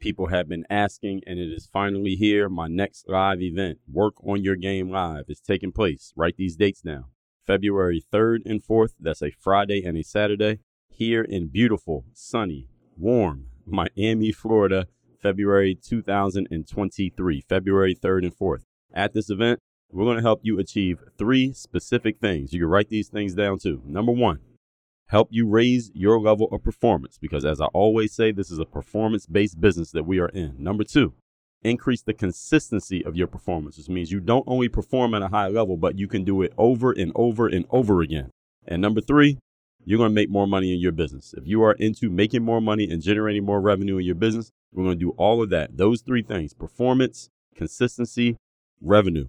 People have been asking, and it is finally here. My next live event, Work on Your Game Live, is taking place. Write these dates down. February 3rd and 4th, that's a Friday and a Saturday, here in beautiful, sunny, warm Miami, Florida, February 2023, February 3rd and 4th. At this event, we're going to help you achieve three specific things. You can write these things down too. Number one, help you raise your level of performance because, as I always say, this is a performance based business that we are in. Number two, increase the consistency of your performance, This means you don't only perform at a high level, but you can do it over and over and over again. And number three, you're going to make more money in your business. If you are into making more money and generating more revenue in your business, we're going to do all of that. Those three things performance, consistency, revenue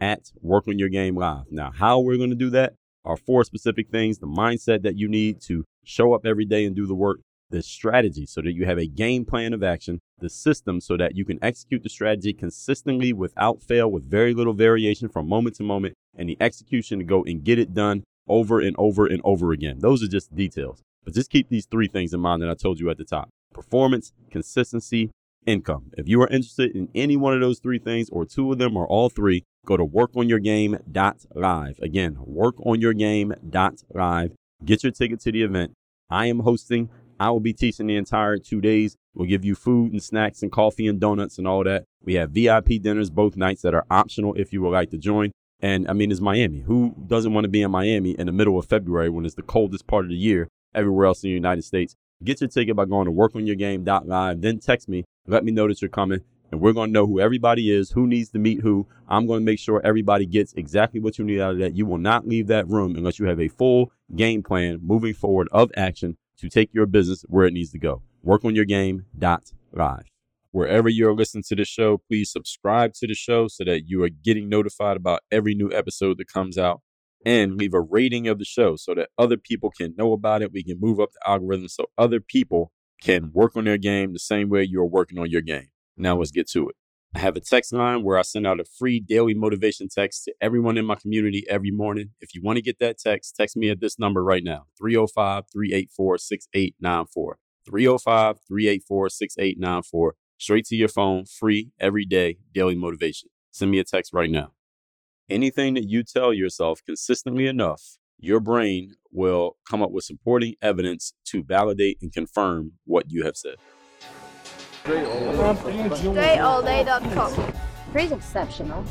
at Work on Your Game Live. Now, how we're going to do that are four specific things the mindset that you need to show up every day and do the work, the strategy so that you have a game plan of action, the system so that you can execute the strategy consistently without fail, with very little variation from moment to moment, and the execution to go and get it done over and over and over again. Those are just details. But just keep these three things in mind that I told you at the top performance, consistency, income. If you are interested in any one of those three things, or two of them, or all three, go to workonyourgame.live. Again, workonyourgame.live. Get your ticket to the event. I am hosting. I will be teaching the entire two days. We'll give you food and snacks and coffee and donuts and all that. We have VIP dinners both nights that are optional if you would like to join. And I mean, it's Miami. Who doesn't want to be in Miami in the middle of February when it's the coldest part of the year everywhere else in the United States? Get your ticket by going to workonyourgame.live. Then text me. Let me know that you're coming. And we're going to know who everybody is, who needs to meet who. I'm going to make sure everybody gets exactly what you need out of that. You will not leave that room unless you have a full game plan moving forward of action to take your business where it needs to go. Work on your game. Dot live. Wherever you're listening to the show, please subscribe to the show so that you are getting notified about every new episode that comes out. And leave a rating of the show so that other people can know about it. We can move up the algorithm so other people can work on their game the same way you're working on your game. Now let's get to it. I have a text line where I send out a free daily motivation text to everyone in my community every morning. If you want to get that text, text me at this number right now 305 384 6894. 305 384 6894 straight to your phone, free every day, daily motivation. Send me a text right now. Anything that you tell yourself consistently enough, your brain will come up with supporting evidence to validate and confirm what you have said. DreAllDay.com. Pretty exceptional.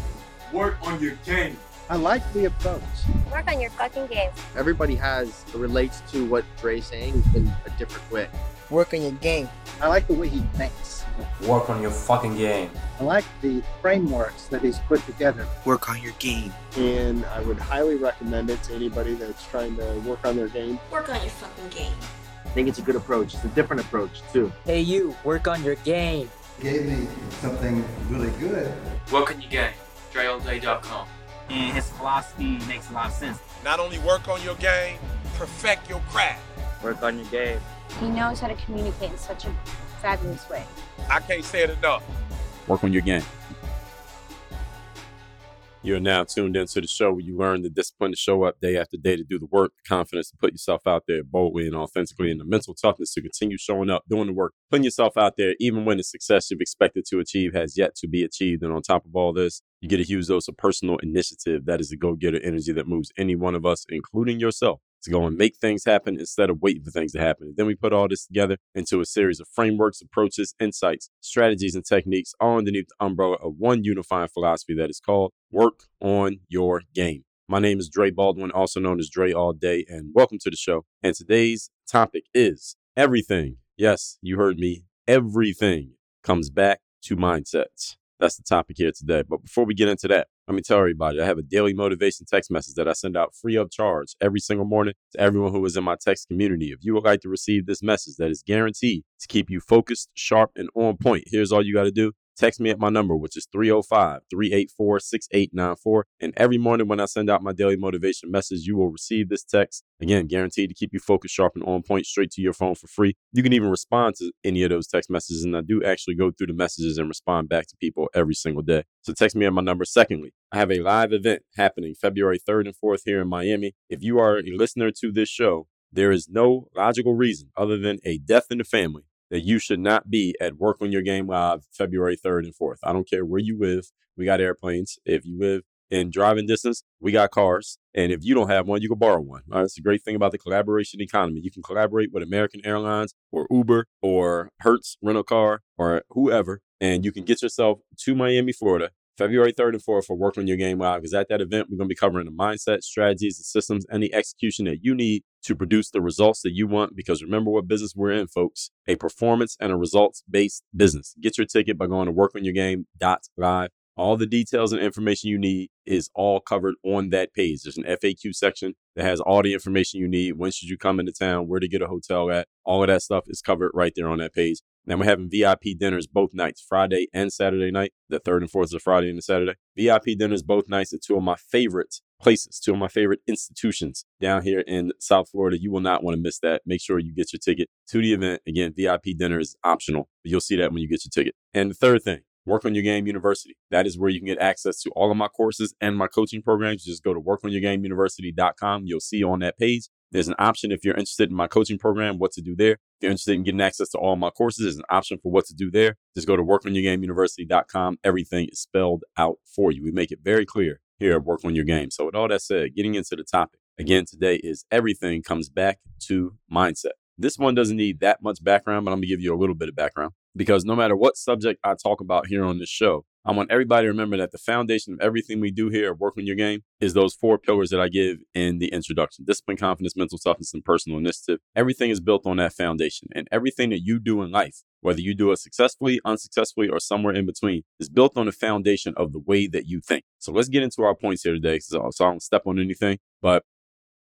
Work on your game. I like the approach. Work on your fucking game. Everybody has relates to what Dre's saying in a different way. Work on your game. I like the way he thinks. Work on your fucking game. I like the frameworks that he's put together. Work on your game. And I would highly recommend it to anybody that's trying to work on their game. Work on your fucking game. I think it's a good approach. It's a different approach too. Hey you, work on your game. Gave me something really good. Work on your game. DreAllDay.com. And his philosophy makes a lot of sense. Not only work on your game, perfect your craft. Work on your game. He knows how to communicate in such a fabulous way. I can't say it enough. Work on your game. You're now tuned into the show where you learn the discipline to show up day after day to do the work, the confidence to put yourself out there boldly and authentically, and the mental toughness to continue showing up, doing the work, putting yourself out there, even when the success you've expected to achieve has yet to be achieved. And on top of all this, you get a huge dose of personal initiative. That is the go getter energy that moves any one of us, including yourself, to go and make things happen instead of waiting for things to happen. And then we put all this together into a series of frameworks, approaches, insights, strategies, and techniques all underneath the umbrella of one unifying philosophy that is called work on your game. My name is Dre Baldwin, also known as Dre All Day, and welcome to the show. And today's topic is everything. Yes, you heard me. Everything comes back to mindsets. That's the topic here today. But before we get into that, let me tell everybody I have a daily motivation text message that I send out free of charge every single morning to everyone who is in my text community. If you would like to receive this message that is guaranteed to keep you focused, sharp, and on point, here's all you got to do. Text me at my number, which is 305 384 6894. And every morning when I send out my daily motivation message, you will receive this text. Again, guaranteed to keep you focused, sharp, and on point straight to your phone for free. You can even respond to any of those text messages. And I do actually go through the messages and respond back to people every single day. So text me at my number. Secondly, I have a live event happening February 3rd and 4th here in Miami. If you are a listener to this show, there is no logical reason other than a death in the family that you should not be at Work on Your Game Live February 3rd and 4th. I don't care where you live. We got airplanes. If you live in driving distance, we got cars. And if you don't have one, you can borrow one. Right, that's the great thing about the collaboration economy. You can collaborate with American Airlines or Uber or Hertz Rental Car or whoever, and you can get yourself to Miami, Florida February 3rd and 4th for Work on Your Game Live because at that event, we're going to be covering the mindset, strategies, the systems, and the execution that you need to produce the results that you want. Because remember what business we're in, folks a performance and a results based business. Get your ticket by going to workonyourgame.live. All the details and information you need is all covered on that page. There's an FAQ section that has all the information you need. When should you come into town? Where to get a hotel at? All of that stuff is covered right there on that page. Now we're having VIP dinners both nights, Friday and Saturday night. The third and fourth is a Friday and a Saturday. VIP dinners both nights at two of my favorite places, two of my favorite institutions down here in South Florida. You will not want to miss that. Make sure you get your ticket to the event. Again, VIP dinner is optional, you'll see that when you get your ticket. And the third thing, Work on Your Game University. That is where you can get access to all of my courses and my coaching programs. Just go to workonyourgameuniversity.com. You'll see on that page there's an option if you're interested in my coaching program, what to do there. If you're interested in getting access to all my courses, there's an option for what to do there. Just go to workonyourgameuniversity.com. Everything is spelled out for you. We make it very clear here at Work on Your Game. So, with all that said, getting into the topic again today is everything comes back to mindset. This one doesn't need that much background, but I'm to give you a little bit of background because no matter what subject I talk about here on this show, I want everybody to remember that the foundation of everything we do here at Work on Your Game is those four pillars that I give in the introduction discipline, confidence, mental toughness, and personal initiative. Everything is built on that foundation. And everything that you do in life, whether you do it successfully, unsuccessfully, or somewhere in between, is built on the foundation of the way that you think. So let's get into our points here today. So, uh, so I don't step on anything, but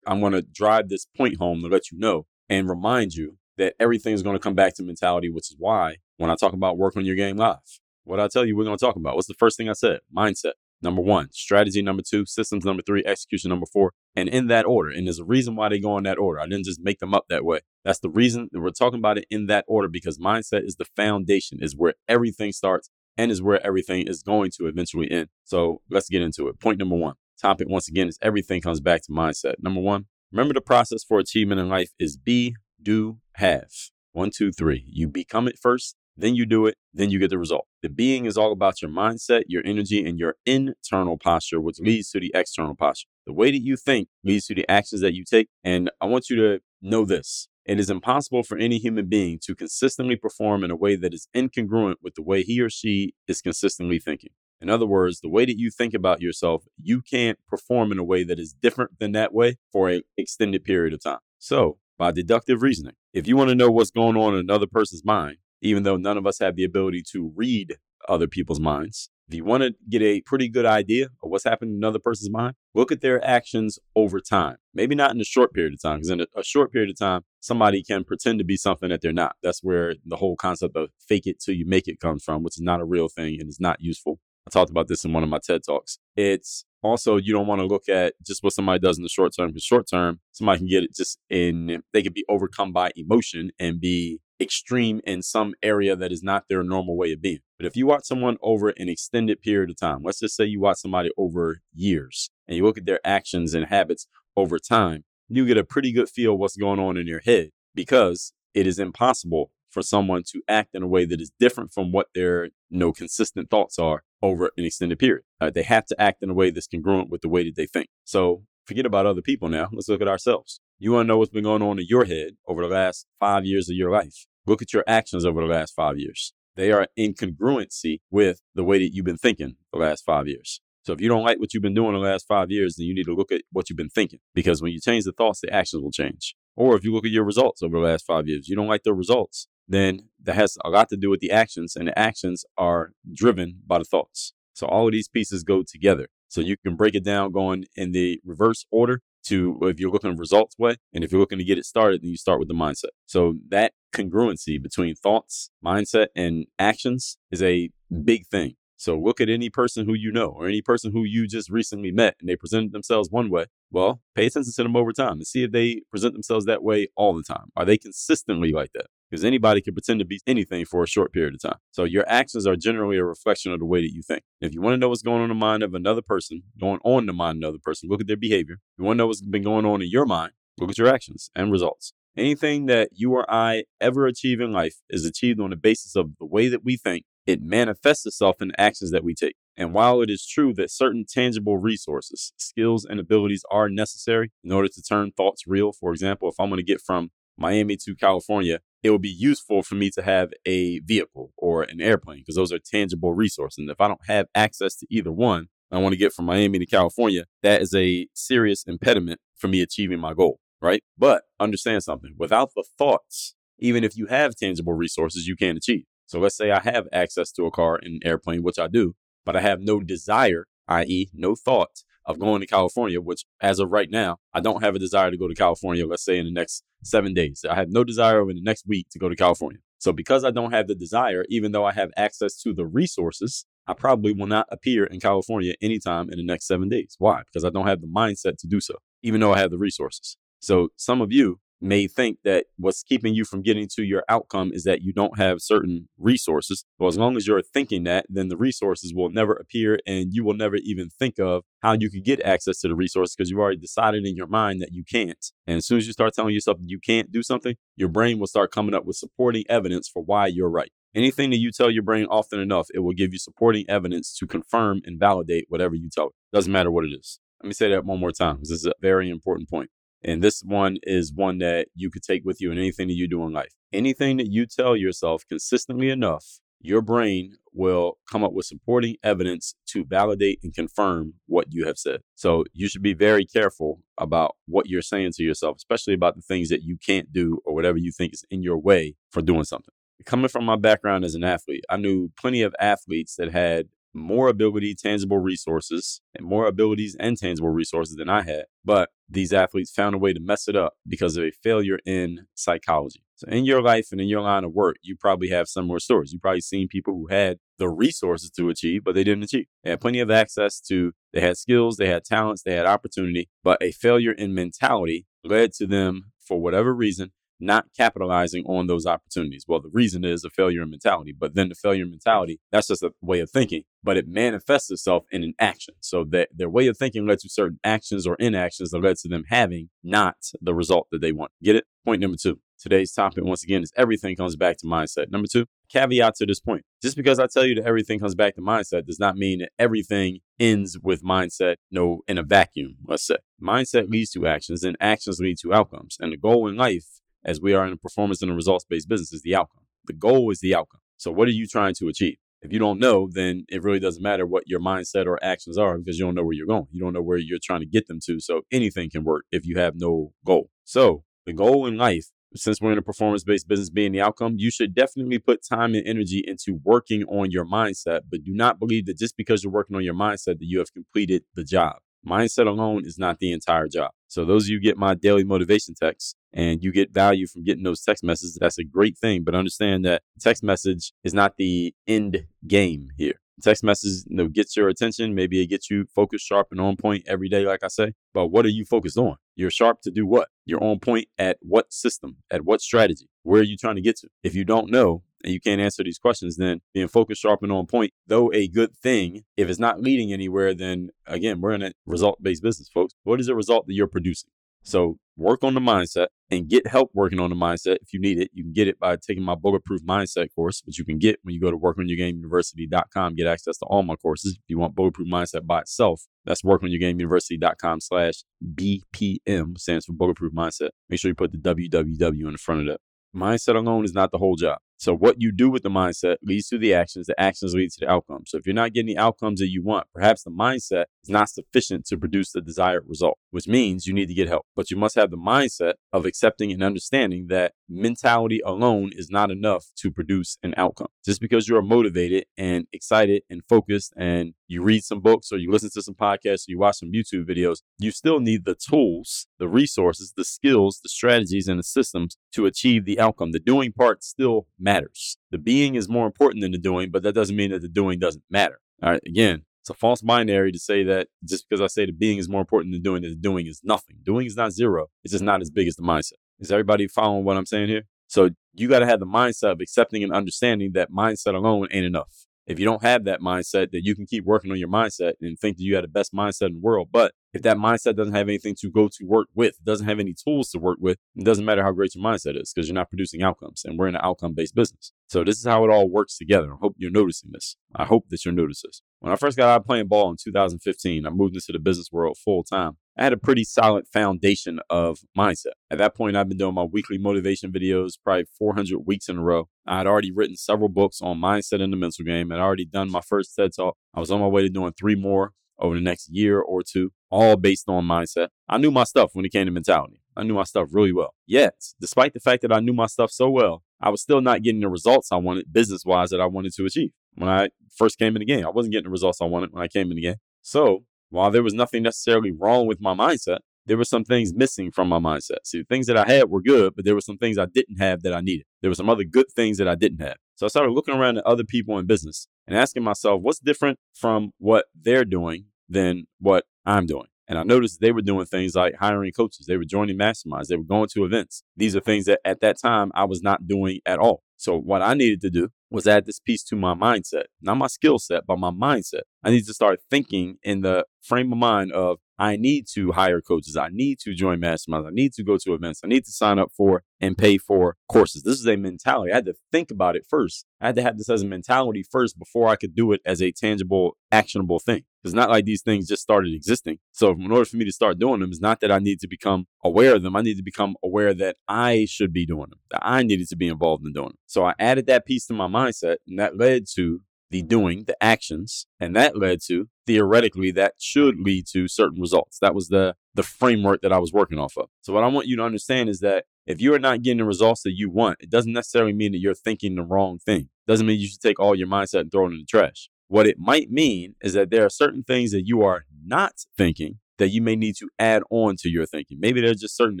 I'm going to drive this point home to let you know and remind you that everything is going to come back to mentality, which is why when I talk about work on your game live, what I tell you we're going to talk about. What's the first thing I said? Mindset. Number one, strategy number two, systems number three, execution number four, and in that order. And there's a reason why they go in that order. I didn't just make them up that way. That's the reason that we're talking about it in that order because mindset is the foundation, is where everything starts and is where everything is going to eventually end. So let's get into it. Point number one. Topic once again is everything comes back to mindset. Number one, remember the process for achievement in life is be, do, have. One, two, three. You become it first, then you do it, then you get the result. The being is all about your mindset, your energy, and your internal posture, which leads to the external posture. The way that you think leads to the actions that you take. And I want you to know this. It is impossible for any human being to consistently perform in a way that is incongruent with the way he or she is consistently thinking. In other words, the way that you think about yourself, you can't perform in a way that is different than that way for an extended period of time. So, by deductive reasoning, if you want to know what's going on in another person's mind, even though none of us have the ability to read other people's minds. If you want to get a pretty good idea of what's happening in another person's mind, look at their actions over time. Maybe not in a short period of time, because in a, a, short period of time, somebody can pretend to be something that they're not. That's where the whole concept of fake it till you make it comes from, which is not a real thing and is not useful. I talked about this in one of my TED Talks. It's also, you don't want to look at just what somebody does in the short term, because short term, somebody can get it just in, they can be overcome by emotion and be extreme in some area that is not their normal way of being. But if you watch someone over an extended period of time, let's just say you watch somebody over years and you look at their actions and habits over time, you get a pretty good feel what's going on in your head because it is impossible for someone to act in a way that is different from what their you know, consistent thoughts are over an extended period. Uh, they have to act in a way that's congruent with the way that they think. So forget about other people now. Let's look at ourselves. You want to know what's been going on in your head over the last five years of your life. Look at your actions over the last five years. They are in congruency with the way that you've been thinking the last five years. So if you don't like what you've been doing the last five years, then you need to look at what you've been thinking because when you change the thoughts, the actions will change. Or if you look at your results over the last five years, you don't like the results, then that has a lot to do with the actions, and the actions are driven by the thoughts. So all of these pieces go together. So you can break it down going in the reverse order to if you're looking results way, and if you're looking to get it started, then you start with the mindset. So that congruency between thoughts, mindset, and actions is a big thing. So look at any person who you know or any person who you just recently met and they presented themselves one way. Well, pay attention to them over time and see if they present themselves that way all the time. Are they consistently like that? Because anybody can pretend to be anything for a short period of time. So your actions are generally a reflection of the way that you think. If you want to know what's going on in the mind of another person, going on the mind of another person, look at their behavior. If you want to know what's been going on in your mind, look at your actions and results. Anything that you or I ever achieve in life is achieved on the basis of the way that we think. It manifests itself in the actions that we take. And while it is true that certain tangible resources, skills, and abilities are necessary in order to turn thoughts real, for example, if I'm going to get from Miami to California, it would be useful for me to have a vehicle or an airplane because those are tangible resources. And if I don't have access to either one, I want to get from Miami to California, that is a serious impediment for me achieving my goal, right? But understand something without the thoughts, even if you have tangible resources, you can't achieve. So let's say I have access to a car and an airplane, which I do, but I have no desire, i.e., no thought of going to California, which as of right now, I don't have a desire to go to California, let's say in the next seven days. I have no desire over the next week to go to California. So because I don't have the desire, even though I have access to the resources, I probably will not appear in California anytime in the next seven days. Why? Because I don't have the mindset to do so, even though I have the resources. So some of you may think that what's keeping you from getting to your outcome is that you don't have certain resources. Well, as long as you're thinking that, then the resources will never appear and you will never even think of how you could get access to the resources because you've already decided in your mind that you can't. And as soon as you start telling yourself you can't do something, your brain will start coming up with supporting evidence for why you're right. Anything that you tell your brain often enough, it will give you supporting evidence to confirm and validate whatever you tell it. Doesn't matter what it is. Let me say that one more time this is a very important point. And this one is one that you could take with you in anything that you do in life. Anything that you tell yourself consistently enough, your brain will come up with supporting evidence to validate and confirm what you have said. So you should be very careful about what you're saying to yourself, especially about the things that you can't do or whatever you think is in your way for doing something. Coming from my background as an athlete, I knew plenty of athletes that had more ability, tangible resources, and more abilities and tangible resources than I had. But these athletes found a way to mess it up because of a failure in psychology. So, in your life and in your line of work, you probably have similar stories. You've probably seen people who had the resources to achieve, but they didn't achieve. They had plenty of access to, they had skills, they had talents, they had opportunity, but a failure in mentality led to them, for whatever reason, not capitalizing on those opportunities. Well, the reason is a failure in mentality, but then the failure mentality, that's just a way of thinking, but it manifests itself in an action. So that their way of thinking led to certain actions or inactions that led to them having not the result that they want. Get it? Point number two. Today's topic, once again, is everything comes back to mindset. Number two, caveat to this point. Just because I tell you that everything comes back to mindset does not mean that everything ends with mindset, no, in a vacuum, let's say. Mindset leads to actions and actions lead to outcomes. And the goal in life as we are in a performance and a results based business is the outcome. The goal is the outcome. So, what are you trying to achieve? If you don't know, then it really doesn't matter what your mindset or actions are because you don't know where you're going. You don't know where you're trying to get them to. So, anything can work if you have no goal. So, the goal in life, since we're in a performance based business being the outcome, you should definitely put time and energy into working on your mindset. But do not believe that just because you're working on your mindset that you have completed the job. Mindset alone is not the entire job. So those of you get my daily motivation texts and you get value from getting those text messages, that's a great thing. But understand that text message is not the end game here. Text message you know, gets your attention. Maybe it gets you focused, sharp, and on point every day, like I say. But what are you focused on? You're sharp to do what? You're on point at what system? At what strategy? Where are you trying to get to? If you don't know, and you can't answer these questions, then being focused, sharp, and on point, though a good thing, if it's not leading anywhere, then again, we're in a result based business, folks. What is the result that you're producing? So work on the mindset and get help working on the mindset if you need it. You can get it by taking my bulletproof mindset course, which you can get when you go to workonyourgameuniversity.com. Get access to all my courses. If you want bulletproof mindset by itself, that's workonyourgameuniversity.com slash BPM, stands for bulletproof mindset. Make sure you put the www in front of that. Mindset alone is not the whole job. So what you do with the mindset leads to the actions. The actions lead to the outcomes. So if you're not getting the outcomes that you want, perhaps the mindset is not sufficient to produce the desired result, which means you need to get help. But you must have the mindset of accepting and understanding that mentality alone is not enough to produce an outcome. Just because you're motivated and excited and focused and you read some books or you listen to some podcasts or you watch some YouTube videos, you still need the tools, the resources, the skills, the strategies, and the systems to achieve the outcome. The doing part still matters. The being is more important than the doing, but that doesn't mean that the doing doesn't matter. All right, again, it's a false binary to say that just because I say the being is more important than doing, that the doing is nothing. Doing is not zero. It's just not as big as the mindset. Is everybody following what I'm saying here? So you got to have the mindset of accepting and understanding that mindset alone ain't enough. If you don't have that mindset, that you can keep working on your mindset and think that you have the best mindset in the world. But if that mindset doesn't have anything to go to work with, doesn't have any tools to work with, it doesn't matter how great your mindset is because you're not producing outcomes. And we're in an outcome based business. So this is how it all works together. I hope you're noticing this. I hope that you're noticing this. When I first got out playing ball in 2015, I moved into the business world full time. I had a pretty solid foundation of mindset. At that point, I've been doing my weekly motivation videos, probably 400 weeks in a row. I had already written several books on mindset and the mental game. I'd already done my first TED talk. I was on my way to doing three more over the next year or two, all based on mindset. I knew my stuff when it came to mentality. I knew my stuff really well. Yet, despite the fact that I knew my stuff so well, I was still not getting the results I wanted business wise that I wanted to achieve. When I first came in the game, I wasn't getting the results I wanted when I came in the game. So, while there was nothing necessarily wrong with my mindset, there were some things missing from my mindset. See, the things that I had were good, but there were some things I didn't have that I needed. There were some other good things that I didn't have. So I started looking around at other people in business and asking myself, what's different from what they're doing than what I'm doing? And I noticed they were doing things like hiring coaches. They were joining masterminds. They were going to events. These are things that at that time I was not doing at all. So what I needed to do was add this piece to my mindset, not my skill set, but my mindset. I need to start thinking in the frame of mind of I need to hire coaches. I need to join masterminds. I need to go to events. I need to sign up for and pay for courses. This is a mentality. I had to think about it first. I had to have this as a mentality first before I could do it as a tangible, actionable thing. It's not like these things just started existing. So in order for me to start doing them, it's not that I need to become aware of them. I need to become aware that I should be doing them, that I needed to be involved in doing them. So I added that piece to my mindset and that led to the doing, the actions, and that led to theoretically that should lead to certain results. That was the the framework that I was working off of. So what I want you to understand is that if you are not getting the results that you want, it doesn't necessarily mean that you're thinking the wrong thing. It doesn't mean you should take all your mindset and throw it in the trash. What it might mean is that there are certain things that you are not thinking that you may need to add on to your thinking. Maybe there's just certain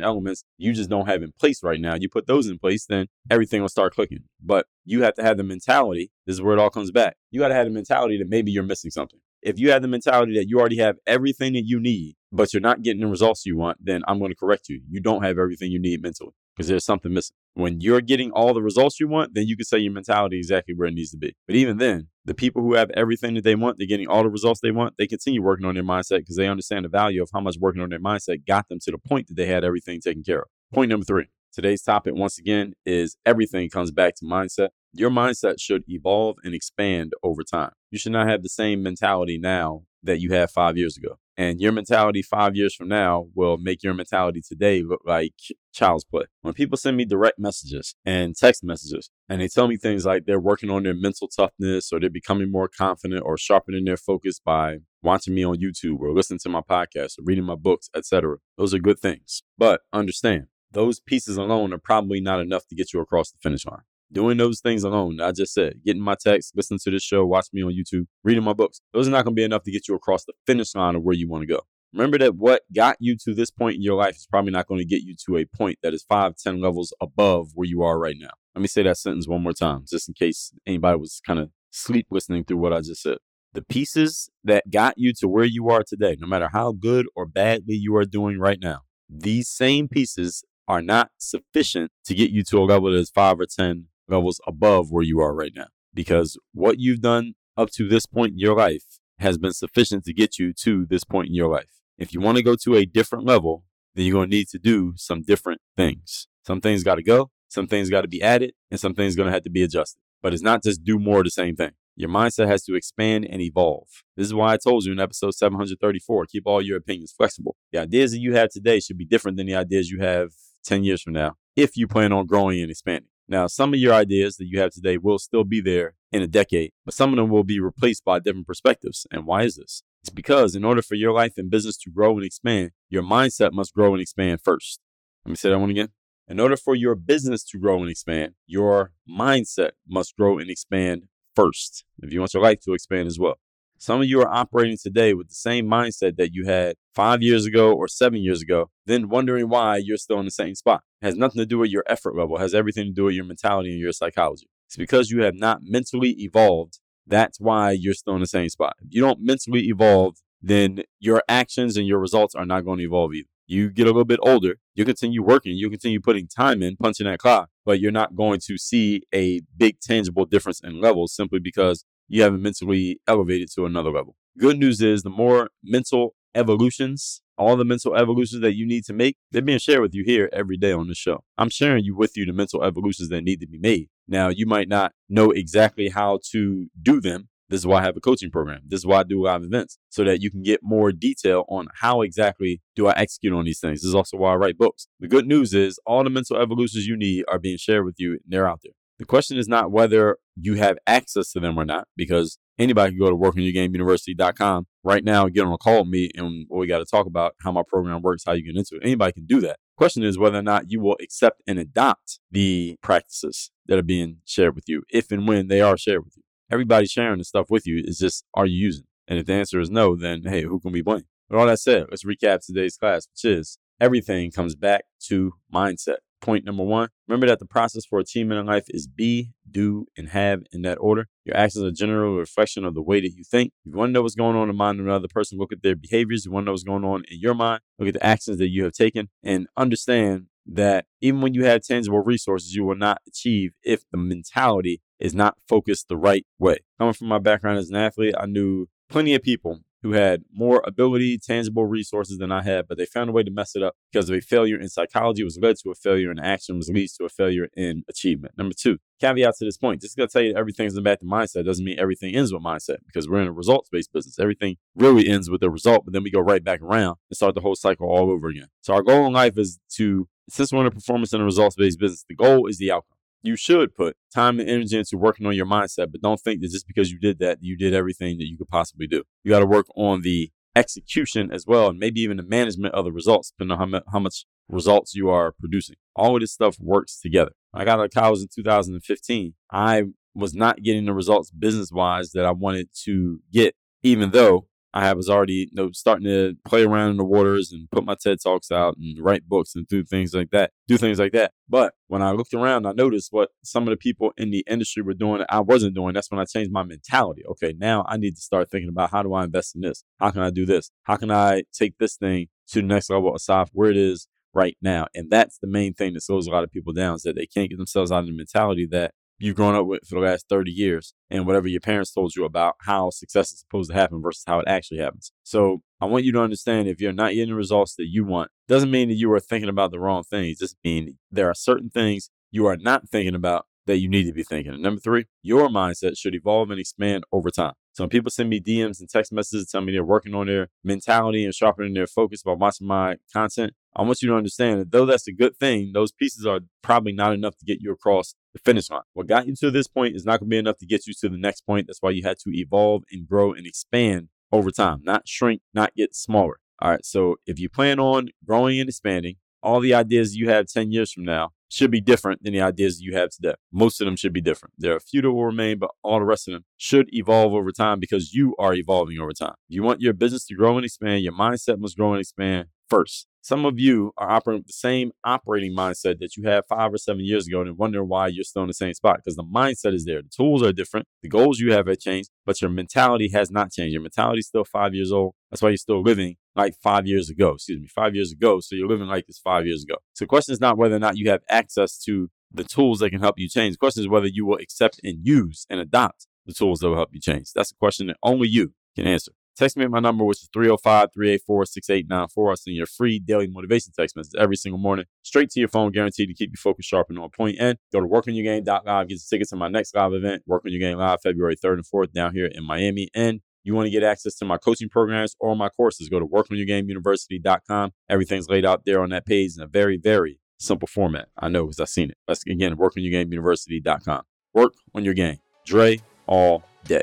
elements you just don't have in place right now. You put those in place, then everything will start clicking. But you have to have the mentality. This is where it all comes back. You got to have the mentality that maybe you're missing something. If you have the mentality that you already have everything that you need, but you're not getting the results you want, then I'm going to correct you. You don't have everything you need mentally because there's something missing. When you're getting all the results you want, then you can say your mentality exactly where it needs to be. But even then, the people who have everything that they want, they're getting all the results they want, they continue working on their mindset because they understand the value of how much working on their mindset got them to the point that they had everything taken care of. Point number three. Today's topic, once again, is everything comes back to mindset. Your mindset should evolve and expand over time. You should not have the same mentality now that you had five years ago. And your mentality five years from now will make your mentality today look like child's play. When people send me direct messages and text messages and they tell me things like they're working on their mental toughness or they're becoming more confident or sharpening their focus by watching me on YouTube or listening to my podcast or reading my books, etc. Those are good things. But understand, those pieces alone are probably not enough to get you across the finish line. Doing those things alone, I just said, getting my text, listening to this show, watch me on YouTube, reading my books, those are not going to be enough to get you across the finish line of where you want to go. Remember that what got you to this point in your life is probably not going to get you to a point that is five, ten levels above where you are right now. Let me say that sentence one more time, just in case anybody was kind of sleep listening through what I just said. The pieces that got you to where you are today, no matter how good or badly you are doing right now, these same pieces are not sufficient to get you to a level that is five or 10 levels above where you are right now. Because what you've done up to this point in your life has been sufficient to get you to this point in your life. If you want to go to a different level, then you're going to need to do some different things. Some things got to go, some things got to be added, and some things going to have to be adjusted. But it's not just do more of the same thing. Your mindset has to expand and evolve. This is why I told you in episode 734 keep all your opinions flexible. The ideas that you have today should be different than the ideas you have 10 years from now if you plan on growing and expanding. Now, some of your ideas that you have today will still be there in a decade, but some of them will be replaced by different perspectives. And why is this? It's because in order for your life and business to grow and expand, your mindset must grow and expand first. Let me say that one again. In order for your business to grow and expand, your mindset must grow and expand first if you want your life to expand as well. Some of you are operating today with the same mindset that you had five years ago or seven years ago, then wondering why you're still in the same spot. It has nothing to do with your effort level, it has everything to do with your mentality and your psychology. It's because you have not mentally evolved. That's why you're still in the same spot. If you don't mentally evolve, then your actions and your results are not going to evolve either. You get a little bit older, you continue working, you continue putting time in, punching that clock, but you're not going to see a big tangible difference in levels simply because you haven't mentally elevated to another level. Good news is the more mental evolutions, all the mental evolutions that you need to make, they're being shared with you here every day on the show. I'm sharing you with you the mental evolutions that need to be made. Now, you might not know exactly how to do them. This is why I have a coaching program. This is why I do live events so that you can get more detail on how exactly do I execute on these things. This is also why I write books. The good news is all the mental evolutions you need are being shared with you and they're out there. The question is not whether you have access to them or not, because anybody can go to workonyourgameuniversity.com right now, get on a call with me, and we got to talk about how my program works, how you get into it. Anybody can do that. Question is whether or not you will accept and adopt the practices that are being shared with you, if and when they are shared with you. Everybody's sharing the stuff with you. It's just, are you using? And if the answer is no, then hey, who can we blame? With all that said, let's recap today's class, which is everything comes back to mindset. Point number one remember that the process for achievement in life is be, do, and have in that order. Your actions are a general reflection of the way that you think. If you want to know what's going on in the mind of another person, look at their behaviors. If you want to know what's going on in your mind, look at the actions that you have taken and understand that even when you have tangible resources, you will not achieve if the mentality is not focused the right way. Coming from my background as an athlete, I knew plenty of people who had more ability, tangible resources than I had, but they found a way to mess it up because of a failure in psychology was led to a failure in action, was leads to a failure in achievement. Number two, caveat to this point, just gonna tell you everything's about the mindset doesn't mean everything ends with mindset because we're in a results based business. Everything really ends with a result, but then we go right back around and start the whole cycle all over again. So our goal in life is to, since we're in a performance and a results based business, the goal is the outcome you should put time and energy into working on your mindset, but don't think that just because you did that, you did everything that you could possibly do. You got to work on the execution as well, and maybe even the management of the results, depending on how, how much results you are producing. All of this stuff works together. I got out of college in 2015. I was not getting the results business wise that I wanted to get, even though I was already you know, starting to play around in the waters and put my TED Talks out and write books and do things like that, do things like that. But when I looked around, I noticed what some of the people in the industry were doing that I wasn't doing. That's when I changed my mentality. Okay, now I need to start thinking about how do I invest in this? How can I do this? How can I take this thing to the next level aside where it is right now? And that's the main thing that slows a lot of people down is that they can't get themselves out of the mentality that you've grown up with for the last 30 years and whatever your parents told you about how success is supposed to happen versus how it actually happens. So I want you to understand if you're not getting the results that you want, doesn't mean that you are thinking about the wrong things. Just mean there are certain things you are not thinking about that you need to be thinking. And number three, your mindset should evolve and expand over time. So people send me DMs and text messages telling me they're working on their mentality and sharpening their focus by watching my content, I want you to understand that though that's a good thing, those pieces are probably not enough to get you across the finish line. What got you to this point is not going to be enough to get you to the next point. That's why you had to evolve and grow and expand over time, not shrink, not get smaller. All right. So if you plan on growing and expanding, all the ideas you have 10 years from now should be different than the ideas you have today. Most of them should be different. There are a few that will remain, but all the rest of them should evolve over time because you are evolving over time. You want your business to grow and expand, your mindset must grow and expand first. Some of you are operating with the same operating mindset that you had five or seven years ago and wonder why you're still in the same spot because the mindset is there. The tools are different. The goals you have have changed, but your mentality has not changed. Your mentality is still five years old. That's why you're still living like five years ago. Excuse me, five years ago. So you're living like this five years ago. So the question is not whether or not you have access to the tools that can help you change. The question is whether you will accept and use and adopt the tools that will help you change. That's a question that only you can answer. Text me at my number, which is 305 384 6894. I'll send you a free daily motivation text message every single morning, straight to your phone, guaranteed to keep you focused, sharp, and on point. And go to workonyourgame.live, get the tickets to my next live event, Work on Your Game Live, February 3rd and 4th, down here in Miami. And you want to get access to my coaching programs or my courses, go to workonyourgameuniversity.com. Everything's laid out there on that page in a very, very simple format. I know because I've seen it. Let's again, workonyourgameuniversity.com. Work on your game. Dre all day.